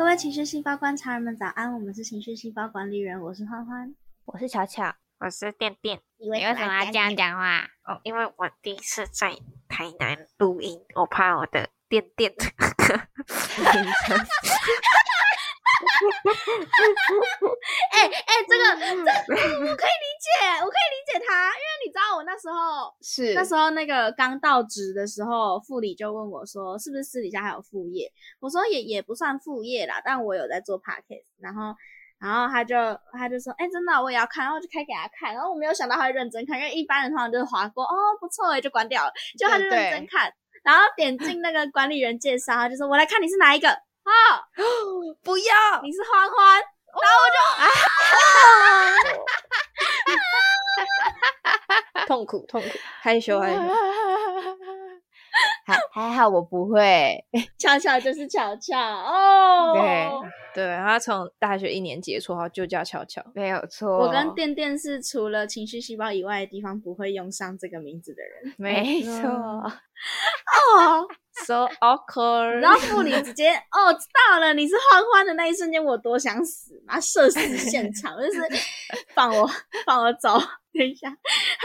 各位情绪细胞观察人们早安，我们是情绪细胞管理人，我是欢欢，我是巧巧，我是电电。你你为什么要这样？讲话？哦，因为我第一次在台南录音，我怕我的电电。哎哎，这个这个我可以理解，我可以理解他，因为你知道我那时候是。那时候那个刚到职的时候，副理就问我说，是不是私底下还有副业？我说也也不算副业啦，但我有在做 podcast，然后。然后他就他就说，哎，真的我也要看，然后就开给他看，然后我没有想到他会认真看，因为一般人通常就是划过，哦，不错哎，就关掉了，就他就认真看，然后点进那个管理员介绍，他就说，我来看你是哪一个，啊，不要，你是欢欢，然后我 就，痛苦痛苦，害羞害羞。还还好，我不会。巧巧就是巧巧 哦。对对，他从大学一年级绰号就叫巧巧，没有错。我跟电电是除了情绪细胞以外的地方不会用上这个名字的人。没错。哦，so awkward。然后副理直接哦，知道了，你是欢欢的那一瞬间，我多想死啊！社死现场就是放我放我走。等一下，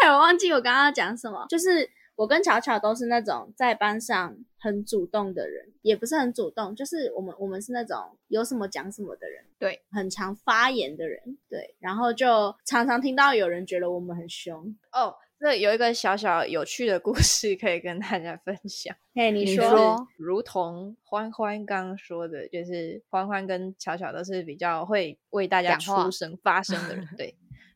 还有忘记我刚刚讲什么，就是。我跟巧巧都是那种在班上很主动的人，也不是很主动，就是我们我们是那种有什么讲什么的人，对，很常发言的人，对，然后就常常听到有人觉得我们很凶哦。这有一个小小有趣的故事可以跟大家分享。嘿，你说，如同欢欢刚刚说的，就是欢欢跟巧巧都是比较会为大家出声发声的人，对。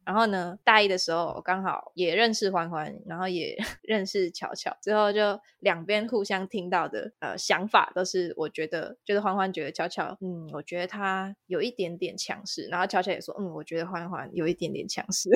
然后呢，大一的时候刚好也认识欢欢，然后也 认识巧巧，之后就两边互相听到的呃想法都是，我觉得就是欢欢觉得巧巧，嗯，我觉得他有一点点强势，然后巧巧也说，嗯，我觉得欢欢有一点点强势，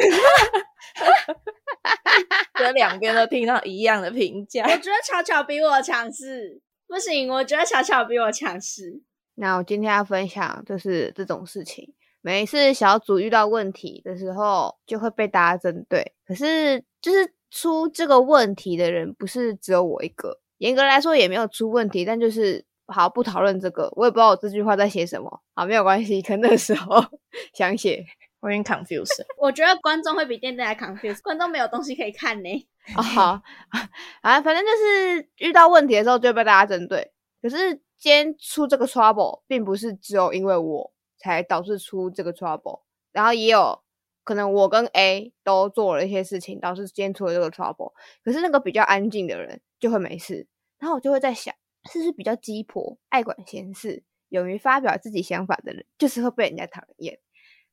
这两边都听到一样的评价。我觉得巧巧比我强势，不行，我觉得巧巧比我强势。那我今天要分享就是这种事情。每一次小组遇到问题的时候，就会被大家针对。可是，就是出这个问题的人不是只有我一个。严格来说，也没有出问题，但就是好不讨论这个。我也不知道我这句话在写什么。好，没有关系，可能那时候 想写，我有点 confused。我觉得观众会比电电还 confused，观众没有东西可以看呢。啊，好 啊，反正就是遇到问题的时候就被大家针对。可是今天出这个 trouble，并不是只有因为我。才导致出这个 trouble，然后也有可能我跟 A 都做了一些事情，导致今天出了这个 trouble。可是那个比较安静的人就会没事，然后我就会在想，是不是比较鸡婆、爱管闲事、勇于发表自己想法的人，就是会被人家讨厌。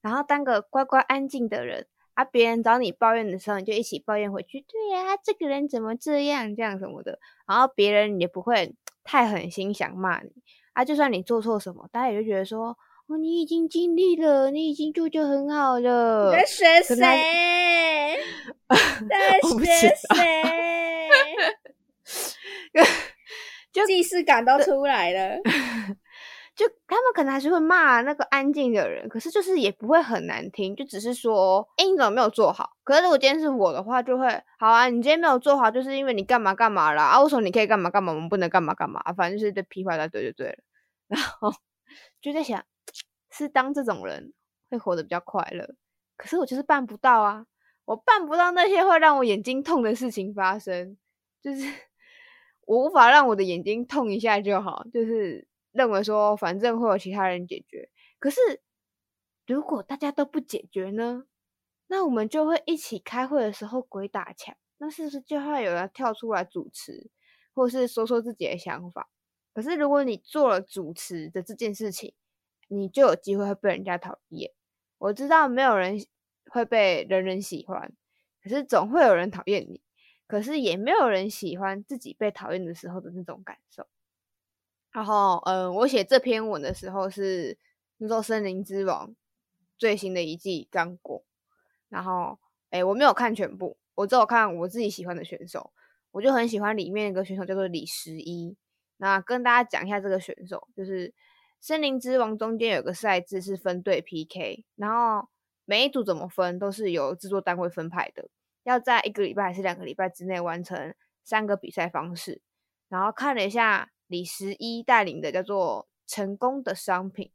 然后当个乖乖安静的人啊，别人找你抱怨的时候，你就一起抱怨回去。对呀，这个人怎么这样这样什么的，然后别人也不会太狠心想骂你啊。就算你做错什么，大家也就觉得说。哦，你已经尽力了，你已经做就很好了。在学谁？在学谁？就既视感都出来了。就他们可能还是会骂那个安静的人，可是就是也不会很难听，就只是说，哎，你怎么没有做好？可是如果今天是我的话，就会，好啊，你今天没有做好，就是因为你干嘛干嘛了啊？为什么你可以干嘛干嘛，我们不能干嘛干嘛？反正就是对屁话在对就对了。然后就在想。是当这种人会活得比较快乐，可是我就是办不到啊！我办不到那些会让我眼睛痛的事情发生，就是 我无法让我的眼睛痛一下就好，就是认为说反正会有其他人解决。可是如果大家都不解决呢？那我们就会一起开会的时候鬼打墙，那是不是就会有人跳出来主持，或是说说自己的想法？可是如果你做了主持的这件事情，你就有机会会被人家讨厌。我知道没有人会被人人喜欢，可是总会有人讨厌你。可是也没有人喜欢自己被讨厌的时候的那种感受。然后，嗯，我写这篇文的时候是那时候《森林之王》最新的一季刚过。然后，哎，我没有看全部，我只有看我自己喜欢的选手。我就很喜欢里面一个选手叫做李十一。那跟大家讲一下这个选手，就是。森林之王中间有个赛制是分队 PK，然后每一组怎么分都是由制作单位分派的，要在一个礼拜还是两个礼拜之内完成三个比赛方式。然后看了一下李十一带领的叫做成功的商品，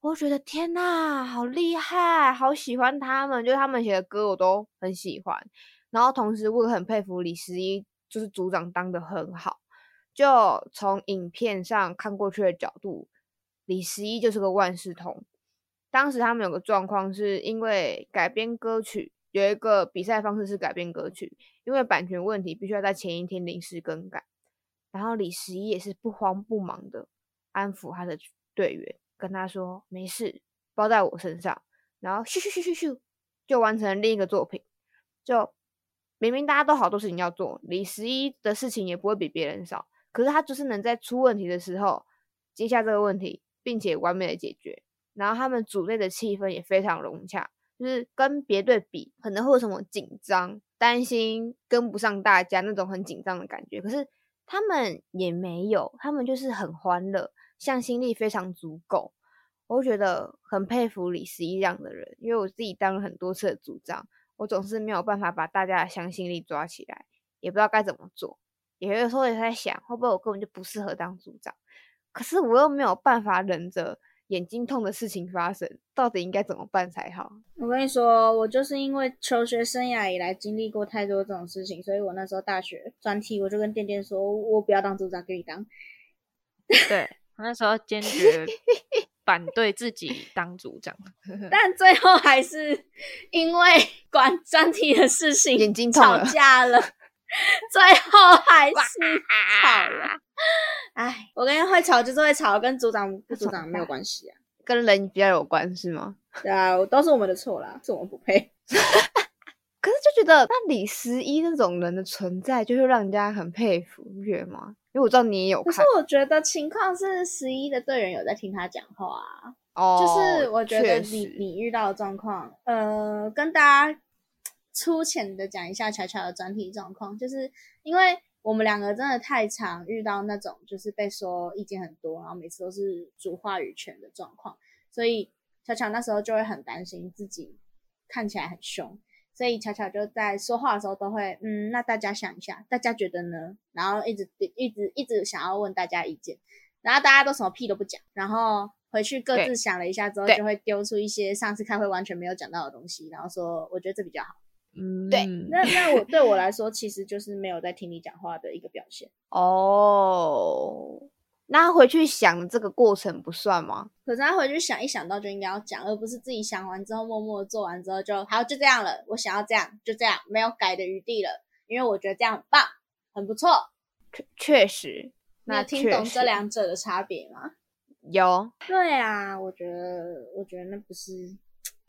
我觉得天呐，好厉害，好喜欢他们，就他们写的歌我都很喜欢。然后同时我也很佩服李十一，就是组长当的很好。就从影片上看过去的角度，李十一就是个万事通。当时他们有个状况，是因为改编歌曲有一个比赛方式是改编歌曲，因为版权问题必须要在前一天临时更改。然后李十一也是不慌不忙的安抚他的队员。跟他说没事，包在我身上，然后咻咻咻咻咻，就完成了另一个作品。就明明大家都好多事情要做，李十一的事情也不会比别人少，可是他就是能在出问题的时候接下这个问题，并且完美的解决。然后他们组内的气氛也非常融洽，就是跟别队比，可能会有什么紧张、担心跟不上大家那种很紧张的感觉，可是他们也没有，他们就是很欢乐。向心力非常足够，我觉得很佩服李十一这样的人。因为我自己当了很多次的组长，我总是没有办法把大家的向心力抓起来，也不知道该怎么做。也有时候也在想，会不会我根本就不适合当组长？可是我又没有办法忍着眼睛痛的事情发生，到底应该怎么办才好？我跟你说，我就是因为求学生涯以来经历过太多这种事情，所以我那时候大学专题，我就跟店店说，我不要当组长，给你当。对。我那时候坚决反对自己当组长，但最后还是因为管专题的事情眼睛吵架了，最后还是吵了。哎，我跟会吵就是会吵，跟组长不组长没有关系啊，跟人比较有关是吗？对啊，都是我们的错啦，是我们不配。可是就觉得那李十一那种人的存在，就会让人家很佩服，不觉得吗？因为我知道你也有看。可是我觉得情况是十一的队员有在听他讲话，哦，就是我觉得你你遇到的状况，呃，跟大家粗浅的讲一下巧巧的整体状况，就是因为我们两个真的太常遇到那种就是被说意见很多，然后每次都是主话语权的状况，所以巧巧那时候就会很担心自己看起来很凶。所以巧巧就在说话的时候都会，嗯，那大家想一下，大家觉得呢？然后一直一直一直想要问大家意见，然后大家都什么屁都不讲，然后回去各自想了一下之后，就会丢出一些上次开会完全没有讲到的东西，然后说我觉得这比较好。嗯，对，那那我对我来说，其实就是没有在听你讲话的一个表现。哦。那回去想这个过程不算吗？可是他回去想一想到就应该要讲，而不是自己想完之后默默做完之后就好就这样了。我想要这样就这样，没有改的余地了，因为我觉得这样很棒，很不错。确确实，那听懂这两者的差别吗？有。对啊，我觉得我觉得那不是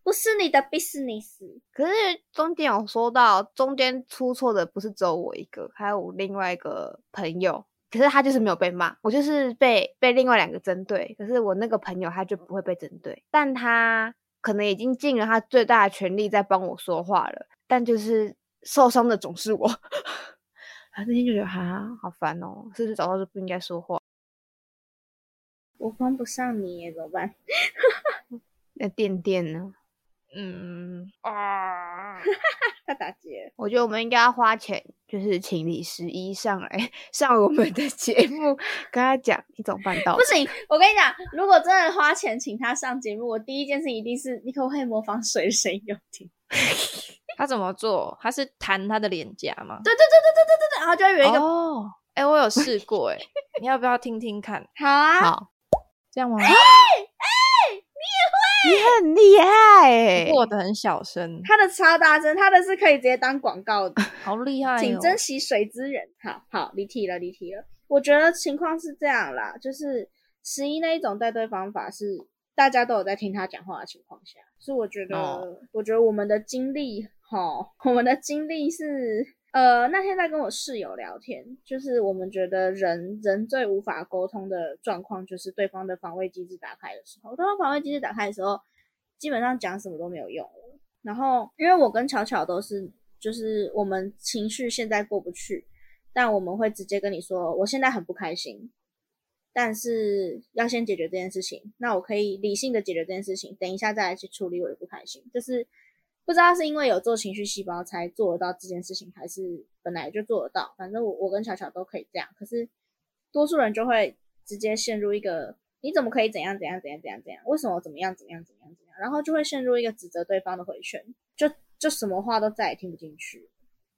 不是你的 business。可是中间有说到，中间出错的不是只有我一个，还有另外一个朋友。可是他就是没有被骂，我就是被被另外两个针对。可是我那个朋友他就不会被针对，但他可能已经尽了他最大的全力在帮我说话了，但就是受伤的总是我。他那天就觉得哈好烦哦，是不是早上就不应该说话？我帮不上你怎么办？那垫垫呢？嗯。啊。他打劫。我觉得我们应该要花钱就是请李十一上来上我们的节目跟他讲一种半道不行我跟你讲如果真的花钱请他上节目我第一件事一定是你可不可以模仿水神游艇？他怎么做？他是弹他的脸颊吗？对对对对对对对对然后就有一个哦。哎我有试过哎你要不要听听看？好啊。好。这样吗？你很厉害，过得很小声，他的超大声，他的是可以直接当广告的，好厉害！请珍惜水资源。好好离题了，离题了。我觉得情况是这样啦，就是十一那一种带队方法是大家都有在听他讲话的情况下，是我觉得，我觉得我们的经历，哈，我们的经历是。呃，那天在跟我室友聊天，就是我们觉得人人最无法沟通的状况，就是对方的防卫机制打开的时候。对方防卫机制打开的时候，基本上讲什么都没有用了。然后，因为我跟巧巧都是，就是我们情绪现在过不去，但我们会直接跟你说，我现在很不开心，但是要先解决这件事情。那我可以理性的解决这件事情，等一下再来去处理我的不开心，就是。不知道是因为有做情绪细胞才做得到这件事情，还是本来就做得到。反正我我跟巧巧都可以这样，可是多数人就会直接陷入一个你怎么可以怎样怎样怎样怎样怎样？为什么怎么样怎么样怎么样怎样？然后就会陷入一个指责对方的回圈，就就什么话都再也听不进去。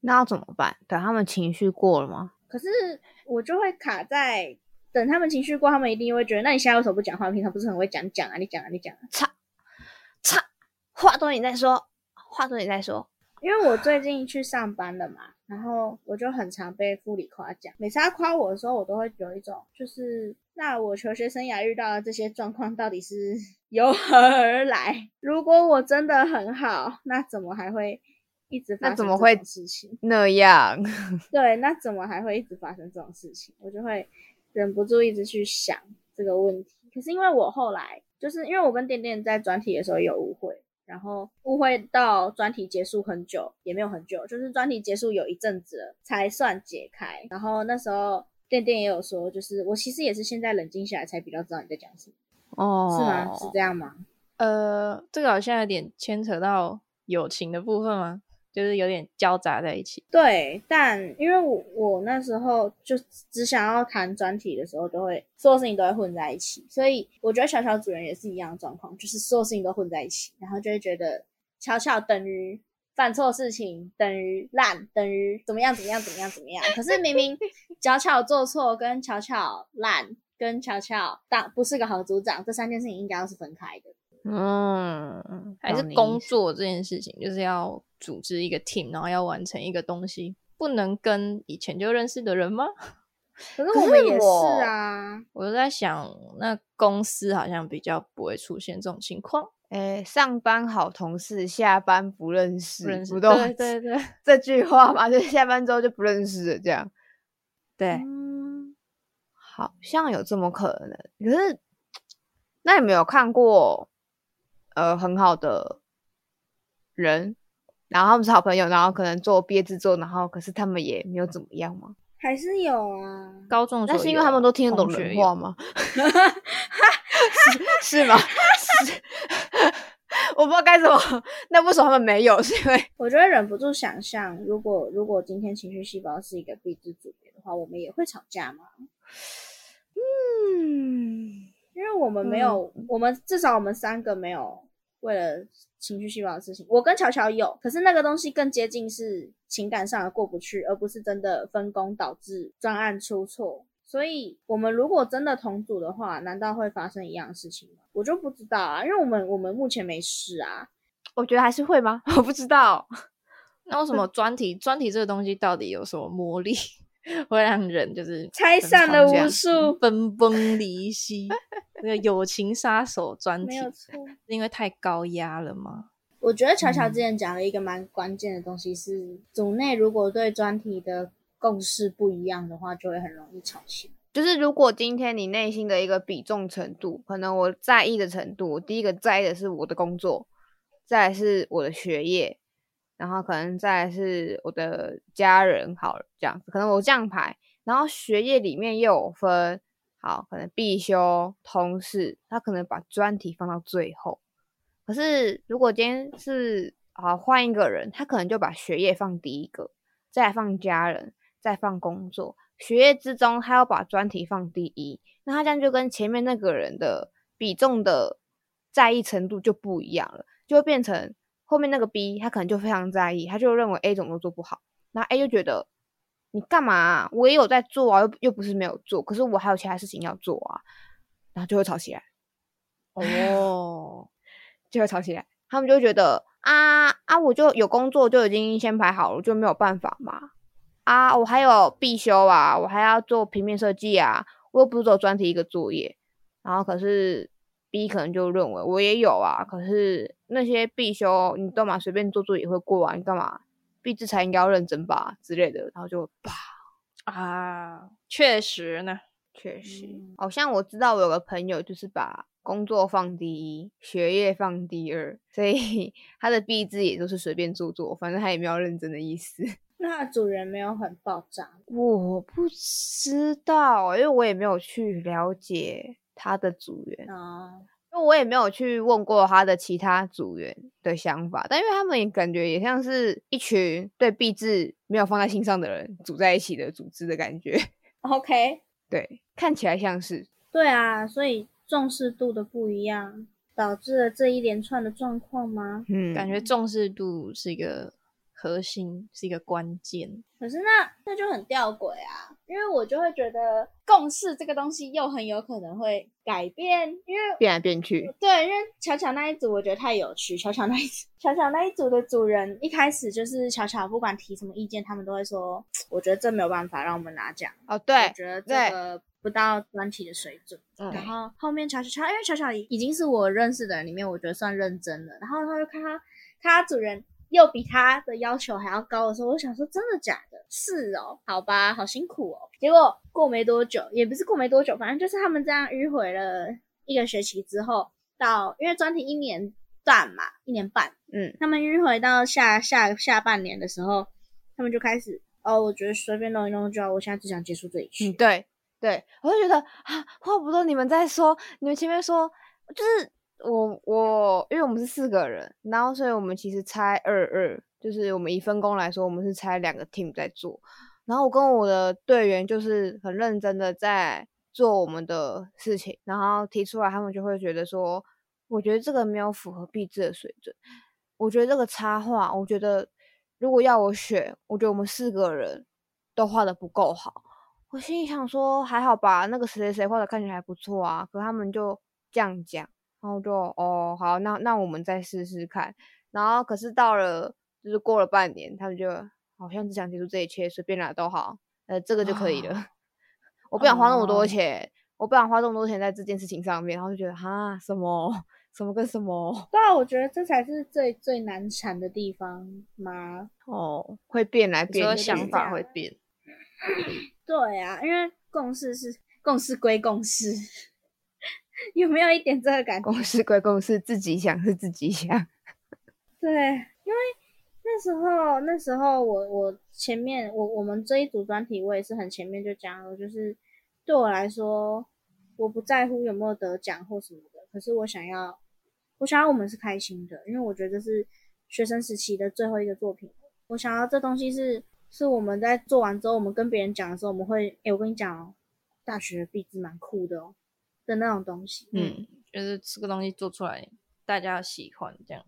那要怎么办？等他们情绪过了吗？可是我就会卡在等他们情绪过，他们一定会觉得，那你现在为什么不讲话？平常不是很会讲讲啊？你讲啊，你讲啊。操，操，话多你再说，话说你再说。因为我最近去上班了嘛，然后我就很常被副理夸奖。每次他夸我的时候，我都会有一种，就是那我求学生涯遇到的这些状况到底是 由何而来？如果我真的很好，那怎么还会一直发生这那怎么会种事情？那样，对，那怎么还会一直发生这种事情？我就会忍不住一直去想这个问题。可是因为我后来就是因为我跟点点在专题的时候有误会，然后误会到专题结束很久，也没有很久，就是专题结束有一阵子了才算解开。然后那时候店店也有说，就是我其实也是现在冷静下来才比较知道你在讲什么，哦，是吗？是这样吗？呃，这个好像有点牵扯到友情的部分吗？就是有点交杂在一起。对，但因为我我那时候就只想要谈专题的时候，都会所有事情都会混在一起，所以我觉得小小主人也是一样的状况，就是所有事情都混在一起，然后就会觉得巧巧等于犯错事情，等于烂，等于怎么样怎么样怎么样怎么样。可是明明 巧巧做错跟巧巧烂跟巧巧当不是个好组长，这三件事情应该要是分开的。嗯，还是工作这件事情，就是要组织一个 team，然后要完成一个东西，不能跟以前就认识的人吗？可是我们也是啊，我就在想，那公司好像比较不会出现这种情况，哎，上班好同事，下班不认识，不认识。不都对对对 这句话嘛，就是下班之后就不认识了，这样。对，嗯，好像有这么可能。可是，那你没有看过呃很好的人，然后他们是好朋友，然后可能做毕业制作，然后可是他们也没有怎么样吗？还是有啊。高中的时候那是因为他们都听得懂人话吗？是是吗？是，我不知道该怎么。那为什么他们没有？是因为我觉得忍不住想象，如果如果今天情绪细胞是一个必知组别的话，我们也会吵架吗？嗯，因为我们没有，我们至少我们三个没有为了情绪细胞的事情。我跟乔乔有，可是那个东西更接近是情感上的过不去，而不是真的分工导致专案出错。所以，我们如果真的同组的话，难道会发生一样的事情吗？我就不知道啊，因为我们我们目前没事啊。我觉得还是会吗？我不知道。那为什么专题专题这个东西到底有什么魔力，会让人就是拆散了无数，分崩离析？那个友情杀手专题没有错。是因为太高压了吗？我觉得乔乔之前讲了一个蛮关键的东西是，组内如果对专题的共识不一样的话，就会很容易吵起来。就是如果今天你内心的一个比重程度，可能我在意的程度，我第一个在意的是我的工作，再来是我的学业，然后可能再是我的家人，好，这样子，可能我这样排，然后学业里面又有分，好，可能必修、通识，他可能把专题放到最后。可是如果今天是啊换一个人，他可能就把学业放第一个，再放家人，再放工作。学业之中，他要把专题放第一，那他这样就跟前面那个人的比重的在意程度就不一样了，就会变成后面那个 B 他可能就非常在意，他就认为 A 怎么都做不好，那 A 就觉得你干嘛啊、我也有在做啊，又又不是没有做，可是我还有其他事情要做啊，然后就会吵起来，哦，就会吵起来，他们就会觉得啊啊，我就有工作就已经先排好了，就没有办法嘛。啊，我还有必修啊，我还要做平面设计啊，我又不是只有专题一个作业。然后可是 B 可能就认为我也有啊，可是那些必修你干嘛随便做做也会过啊？你干嘛必制才应该要认真吧之类的，然后就啪，啊，确实呢，确实，嗯好像我知道我有个朋友就是把工作放第一，学业放第二，所以 他的毕制也都是随便做做，反正他也没有认真的意思。那主人没有很爆炸，我不知道，因为我也没有去了解他的组员，啊，因为我也没有去问过他的其他组员的想法，但因为他们也感觉也像是一群对币制没有放在心上的人组在一起的组织的感觉，OK，对，看起来像是，对啊，所以重视度的不一样，导致了这一连串的状况吗？嗯，感觉重视度是一个核心，是一个关键。可是那那就很吊诡啊，因为我就会觉得共识这个东西又很有可能会改变，因为变来变去，对，因为巧巧那一组我觉得太有趣，巧巧那一组，巧巧那一组的主人一开始就是巧巧，不管提什么意见，他们都会说，我觉得这没有办法让我们拿奖，哦，对我，觉得这个不到专题的水准。嗯然后后面巧巧巧，因为巧巧已经是我认识的人里面，我觉得算认真的。然后他就看他看他主人又比他的要求还要高的时候，我想说真的假的？是哦，好吧，好辛苦哦。结果过没多久，也不是过没多久，反正就是他们这样迂回了一个学期之后，到因为专题一年半嘛，一年半，嗯，他们迂回到下下下半年的时候，他们就开始哦，我觉得随便弄一弄就好，我现在只想结束这一期。嗯，对对，我就觉得啊，话不多，你们在说，你们前面说，就是我我，因为我们是四个人，然后所以我们其实拆二二，就是我们以分工来说，我们是拆两个 team 在做，然后我跟我的队员就是很认真的在做我们的事情，然后提出来，他们就会觉得说，我觉得这个没有符合毕制的水准，我觉得这个插画，我觉得如果要我选，我觉得我们四个人都画的不够好。我心里想说，还好吧，那个谁谁谁画的看起来还不错啊。可他们就这样讲，然后就哦好，那那我们再试试看。然后可是到了就是过了半年，他们就好像只想结束这一切，随便哪都好，呃这个就可以了。我不想花那么多哦钱，我不想花这么多钱在这件事情上面，然后就觉得哈什么 什么跟什么对啊，我觉得这才是最最难缠的地方吗？哦，会变来变去，想法会变，对啊，因为共识是共识归共识，有没有一点这个感觉？公事归公事，自己想是自己想。对，因为那时候那时候我我前面我我们这一组专题，我也是很前面就讲了，就是对我来说，我不在乎有没有得奖或什么的，可是我想要我想要我们是开心的，因为我觉得这是学生时期的最后一个作品，我想要这东西是是我们在做完之后，我们跟别人讲的时候，我们会，诶，我跟你讲哦，大学毕制蛮酷的哦的那种东西，嗯，就是这个东西做出来，大家喜欢这样。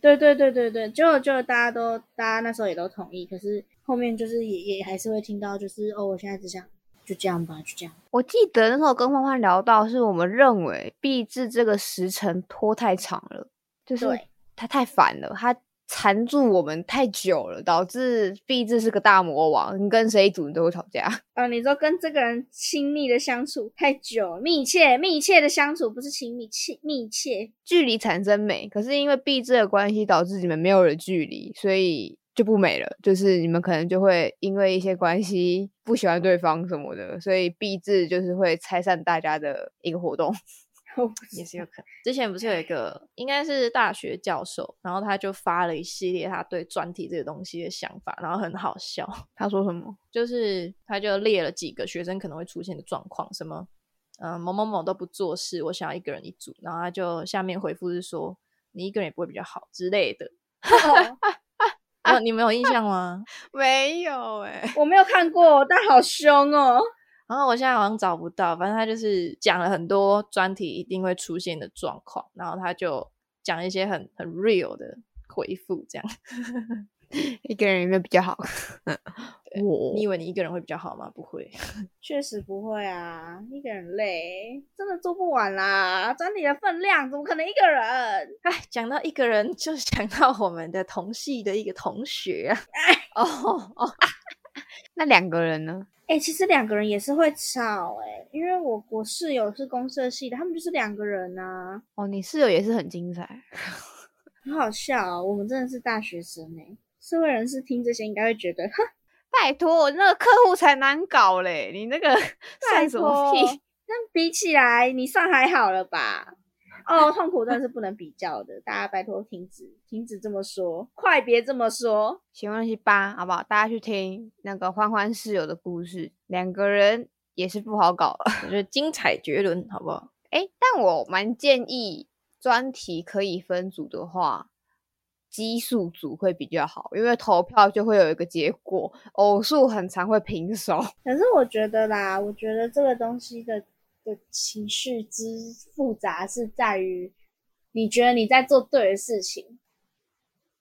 对对对对对，就就大家都大家那时候也都同意，可是后面就是也也还是会听到，就是哦，我现在只想就这样吧，就这样。我记得那时候跟欢欢聊到，是我们认为毕制这个时辰拖太长了，就是对它太烦了，它缠住我们太久了，导致毕制是个大魔王，你跟谁一组你都会吵架。呃，你说跟这个人亲密的相处太久，密切密切的相处，不是亲密，切密切。距离产生美，可是因为毕制的关系，导致你们没有了距离，所以就不美了。就是你们可能就会因为一些关系不喜欢对方什么的，所以毕制就是会拆散大家的一个活动。也是有可能。之前不是有一个应该是大学教授，然后他就发了一系列他对专题这个东西的想法，然后很好笑，他说什么？就是他就列了几个学生可能会出现的状况，什么呃某某某都不做事，我想要一个人一组，然后他就下面回复是说你一个人也不会比较好之类的。啊，你们有印象吗？没有哎、我没有看过，但好凶哦。然后我现在好像找不到，反正他就是讲了很多专题一定会出现的状况，然后他就讲一些很很 real 的回复，这样。一个人有没有比较好？我你以为你一个人会比较好吗？不会，确实不会啊，一个人累，真的做不完啦。专题的分量怎么可能一个人？哎，讲到一个人，就想到我们的同系的一个同学啊。哦 哦，那两个人呢？哎、其实两个人也是会吵哎、因为我我室友是公社系的，他们就是两个人呐、哦，你室友也是很精彩。很好笑、哦。我们真的是大学生哎、社会人士听这些应该会觉得，哼，拜托，那个客户才难搞嘞，你那个 算什么屁？那比起来，你算还好了吧？哦，痛苦真的是不能比较的，大家拜托停止，停止这么说，快别这么说。请问是八，好不好？大家去听那个欢欢室友的故事，两个人也是不好搞。我觉得 精彩绝伦，好不好？诶，但我蛮建议专题可以分组的话，奇数组会比较好，因为投票就会有一个结果，偶数很常会平手。可是我觉得啦，我觉得这个东西的的情绪之复杂是在于，你觉得你在做对的事情，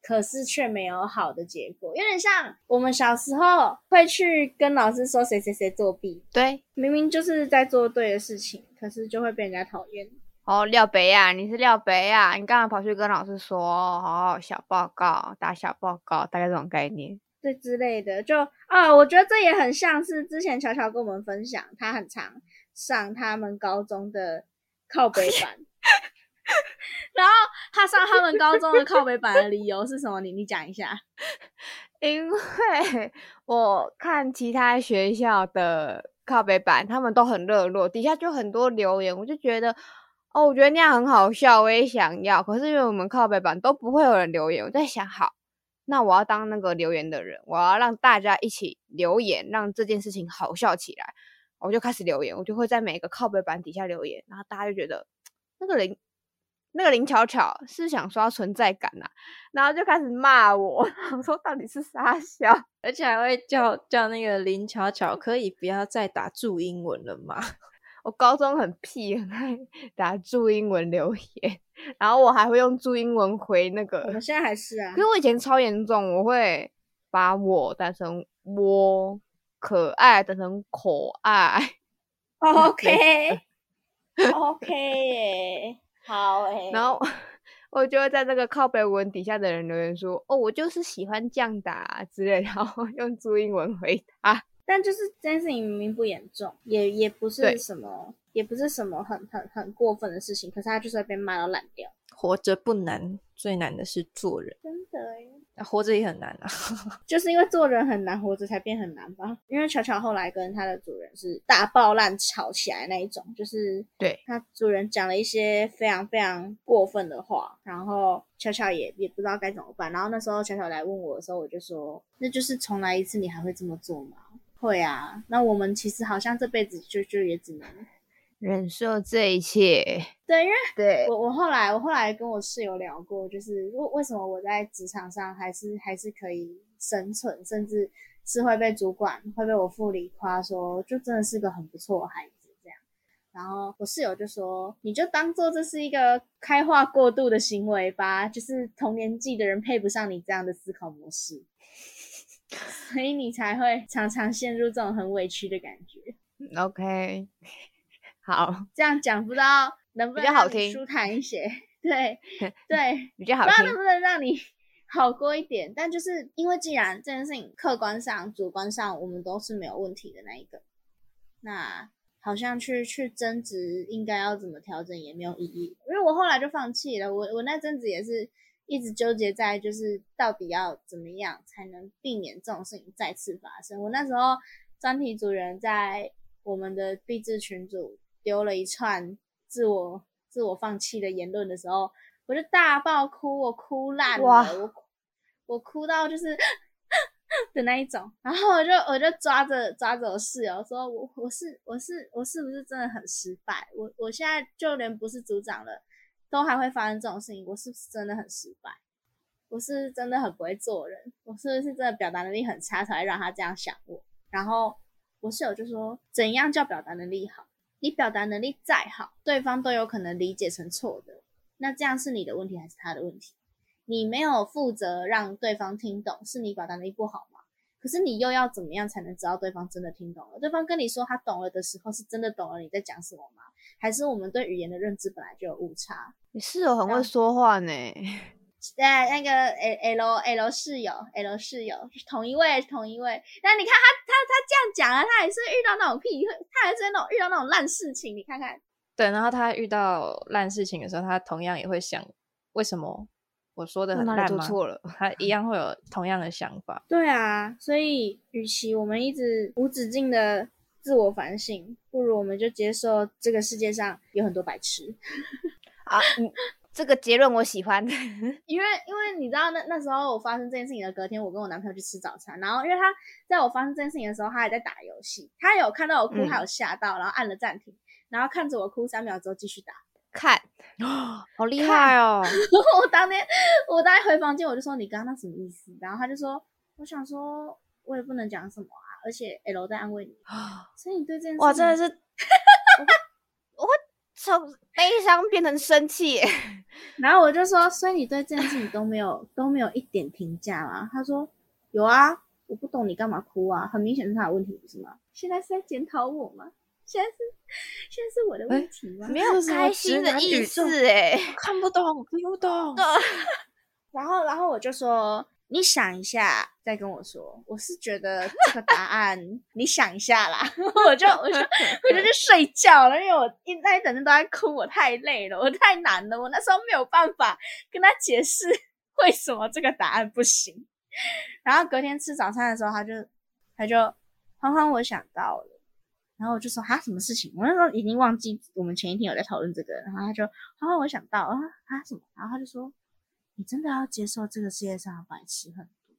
可是却没有好的结果，有点像我们小时候会去跟老师说谁谁谁作弊，对，明明就是在做对的事情，可是就会被人家讨厌。哦，廖北啊，你是廖北啊，你干嘛跑去跟老师说，好好小报告，打小报告，大概这种概念。对之类的，就啊、我觉得这也很像是之前巧巧跟我们分享，他很常上他们高中的靠北版，然后他上他们高中的靠北版的理由是什么？你你讲一下。因为我看其他学校的靠北版，他们都很热络，底下就很多留言，我就觉得，哦，我觉得那样很好笑，我也想要。可是因为我们靠北版都不会有人留言，我在想，好，那我要当那个留言的人，我要让大家一起留言，让这件事情好笑起来。我就开始留言，我就会在每个靠背板底下留言，然后大家就觉得那个林那个林巧巧是想刷存在感呐、然后就开始骂我，我说到底是傻笑？而且还会叫叫那个林巧巧，可以不要再打注英文了吗？我高中很屁，很爱 打注英文留言，然后我还会用注英文回那个我。现在还是啊因为我以前超严重，我会把我打成我，可爱等成可爱。OK OK 耶，好诶、然后我就会在那个靠北文底下的人留言说：“哦，我就是喜欢这样打、之类的，然后用注英文回他。但就是这件事情明明不严重，也也不是什么，也不是什么很很很过分的事情，可是他就是会被骂到烂掉，活着不难，最难的是做人。真的耶。啊活着也很难啊。就是因为做人很难，活着才变很难吧？因为巧巧后来跟他的主人是大爆烂吵起来那一种，就是对他主人讲了一些非常非常过分的话，然后巧巧也也不知道该怎么办。然后那时候巧巧来问我的时候，我就说：“那就是重来一次，你还会这么做吗？”会啊。那我们其实好像这辈子就就也只能 忍受这一切。对，因为对我我后来我后来跟我室友聊过，就是为为什么我在职场上还是还是可以生存，甚至是会被主管会被我副理夸说，就真的是个很不错的孩子这样。然后我室友就说，你就当做这是一个开化过度的行为吧，就是同年纪的人配不上你这样的思考模式，所以你才会常常陷入这种很委屈的感觉。，OK，好，这样讲不知道能不能好听舒坦一些？对 对。比较好听不知道能。不能让你 好过一点。但就是因为既然这件事情客观上、主观上我们都是没有问题的那一个，那好像去去争执应该要怎么调整也没有意义。因为我后来就放弃了，我我那阵子也是一直纠结在就是到底要怎么样才能避免这种事情再次发生。我那时候专题组人在我们的励志群组丢了一串自我自我放弃的言论的时候，我就大爆哭，我哭烂了，哇我我哭到就是 的那一种，然后我就我就抓着抓着我室友说，我我是我是我是不是真的很失败？我我现在就连不是组长了，都还会发生这种事情，我是不是真的很失败？我是真的很不会做人？我是不是真的表达能力很差，才会让他这样想我？然后我室友就说，怎样叫表达能力好？你表达能力再好，对方都有可能理解成错的。那这样是你的问题还是他的问题？你没有负责让对方听懂，是你表达能力不好吗？可是你又要怎么样才能知道对方真的听懂了？对方跟你说他懂了的时候，是真的懂了你在讲什么吗？还是我们对语言的认知本来就有误差？你室友很会说话呢，对，那个 L L L 室友，L 室友，同一位，同一位。但你看他，他他这样讲啊，他也是遇到那种屁，他还是那种遇到那种烂事情。你看看，对，然后他遇到烂事情的时候，他同样也会想，为什么我说的很烂吗？做错了？他一样会有同样的想法。对啊，所以与其我们一直无止境的自我反省，不如我们就接受这个世界上有很多白痴。啊，嗯，这个结论我喜欢。因为因为你知道那那时候我发生这件事情的隔天，我跟我男朋友去吃早餐，然后因为他在我发生这件事情的时候，他还在打游戏，他有看到我哭，嗯他有吓到，然后按了暂停，然后看着我哭三秒之后继续打。看，好厉害哦！我当天我当天回房间，我就说你刚刚那什么意思？然后他就说，我想说我也不能讲什么啊，而且 L 在安慰你，所以你对这件事哇，真的是，我会从悲伤变成生气。然后我就说，所以你对这件事你都没有都没有一点评价吗？他说有啊，我不懂你干嘛哭啊，很明显是他的问题，不是吗？现在是在检讨我吗？现在是现在是我的问题吗？没有开心的意思哎。看不懂，听不懂。然后，然后我就说，你想一下再跟我说。我是觉得这个答案，你想一下啦。我就我就我就去睡觉了，因为我一那一整天都在哭，我太累了，我太难了，我那时候没有办法跟他解释为什么这个答案不行。然后隔天吃早餐的时候，他就他就欢欢，我想到了。然后我就说哈，什么事情？我那时候已经忘记我们前一天有在讨论这个，然后他就欢欢，我想到啊啊什么？然后他就说。你真的要接受这个世界上的白痴很多，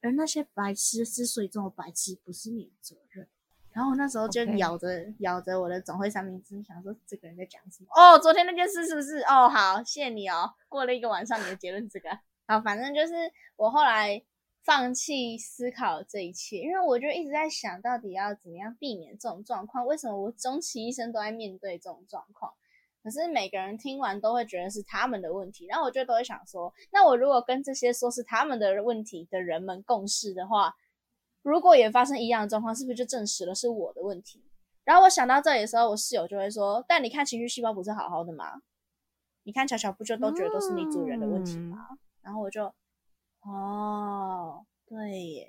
而那些白痴之所以这么白痴，不是你的责任。然后我那时候就咬着咬着我的总会三明治，想说这个人在讲什么？哦，昨天那件事是不是？哦，好，谢谢你哦。过了一个晚上，你的结论这个。好，反正就是我后来放弃思考这一切，因为我就一直在想到底要怎么样避免这种状况。为什么我终其一生都在面对这种状况？可是每个人听完都会觉得是他们的问题，然后我就都会想说，那我如果跟这些说是他们的问题的人们共事的话，如果也发生一样的状况，是不是就证实了是我的问题？然后我想到这里的时候，我室友就会说：“但你看情绪细胞不是好好的吗？你看巧巧不就都觉得都是你主人的问题吗？”然后我就，哦，对耶，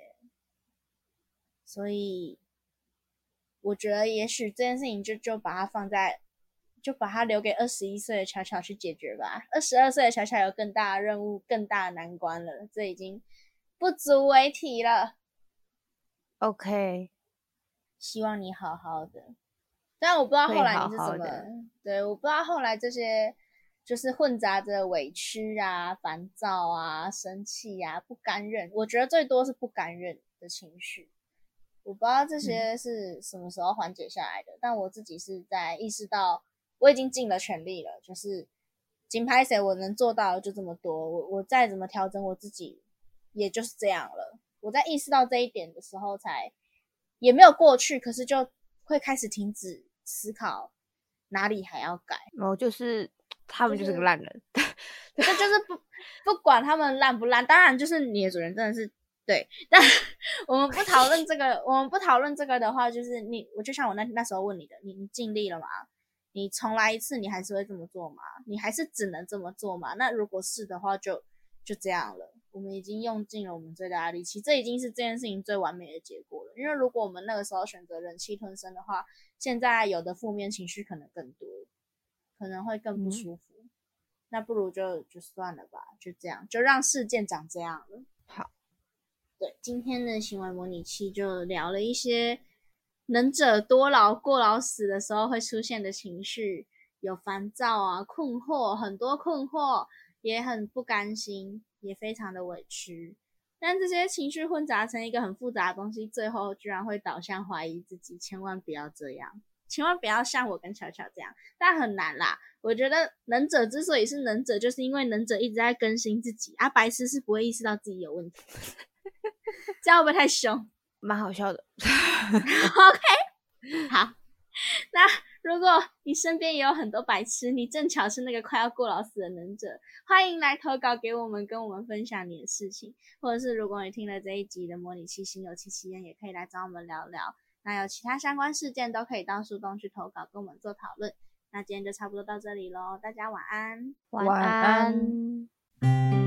所以我觉得也许这件事情就就把它放在。就把它留给二十一岁的巧巧去解决吧。二十二岁的巧巧有更大的任务、更大的难关了，这已经不足为提了。OK，希望你好好的。但我不知道后来你是怎么，好好对，我不知道后来这些就是混杂着委屈啊、烦躁啊、生气啊、不甘愿，我觉得最多是不甘愿的情绪。我不知道这些是什么时候缓解下来的，但我自己是在意识到我已经尽了全力了，就是金牌谁我能做到就这么多，我我再怎么调整我自己，也就是这样了。我在意识到这一点的时候才，也没有过去，可是就会开始停止思考哪里还要改。然后就是他们就是个烂人。这就是不不管他们烂不烂，当然就是你的主人真的是对，但 我们不讨论这个，我们不讨论这个的话，就是你，我就像我那那时候问你的，你你尽力了吗？你重来一次，你还是会这么做吗？你还是只能这么做吗？那如果是的话就，就这样了。我们已经用尽了我们最大的力气，这已经是这件事情最完美的结果了。因为如果我们那个时候选择忍气吞声的话，现在有的负面情绪可能更多，可能会更不嗯舒服。那不如就就算了吧，就这样，就让事件长这样了。好，对，今天的行为模拟器就聊了一些能者多劳、过劳死的时候会出现的情绪，有烦躁啊、困惑，很多困惑，也很不甘心，也非常的委屈。但这些情绪混杂成一个很复杂的东西，最后居然会导向怀疑自己，千万不要这样，千万不要像我跟巧巧这样，但很难啦。我觉得能者之所以是能者，就是因为能者一直在更新自己，啊，白痴是不会意识到自己有问题。这样会不会太凶 蛮好笑的。OK，好。那如果你身边也有很多白痴，你正巧是那个快要过劳死的能者，欢迎来投稿给我们，跟我们分享你的事情，或者是如果你听了这一集的模拟器心有戚戚焉，也可以来找我们聊聊。那有其他相关事件都可以到树洞去投稿，跟我们做讨论。那今天就差不多到这里喽，大家晚安。晚安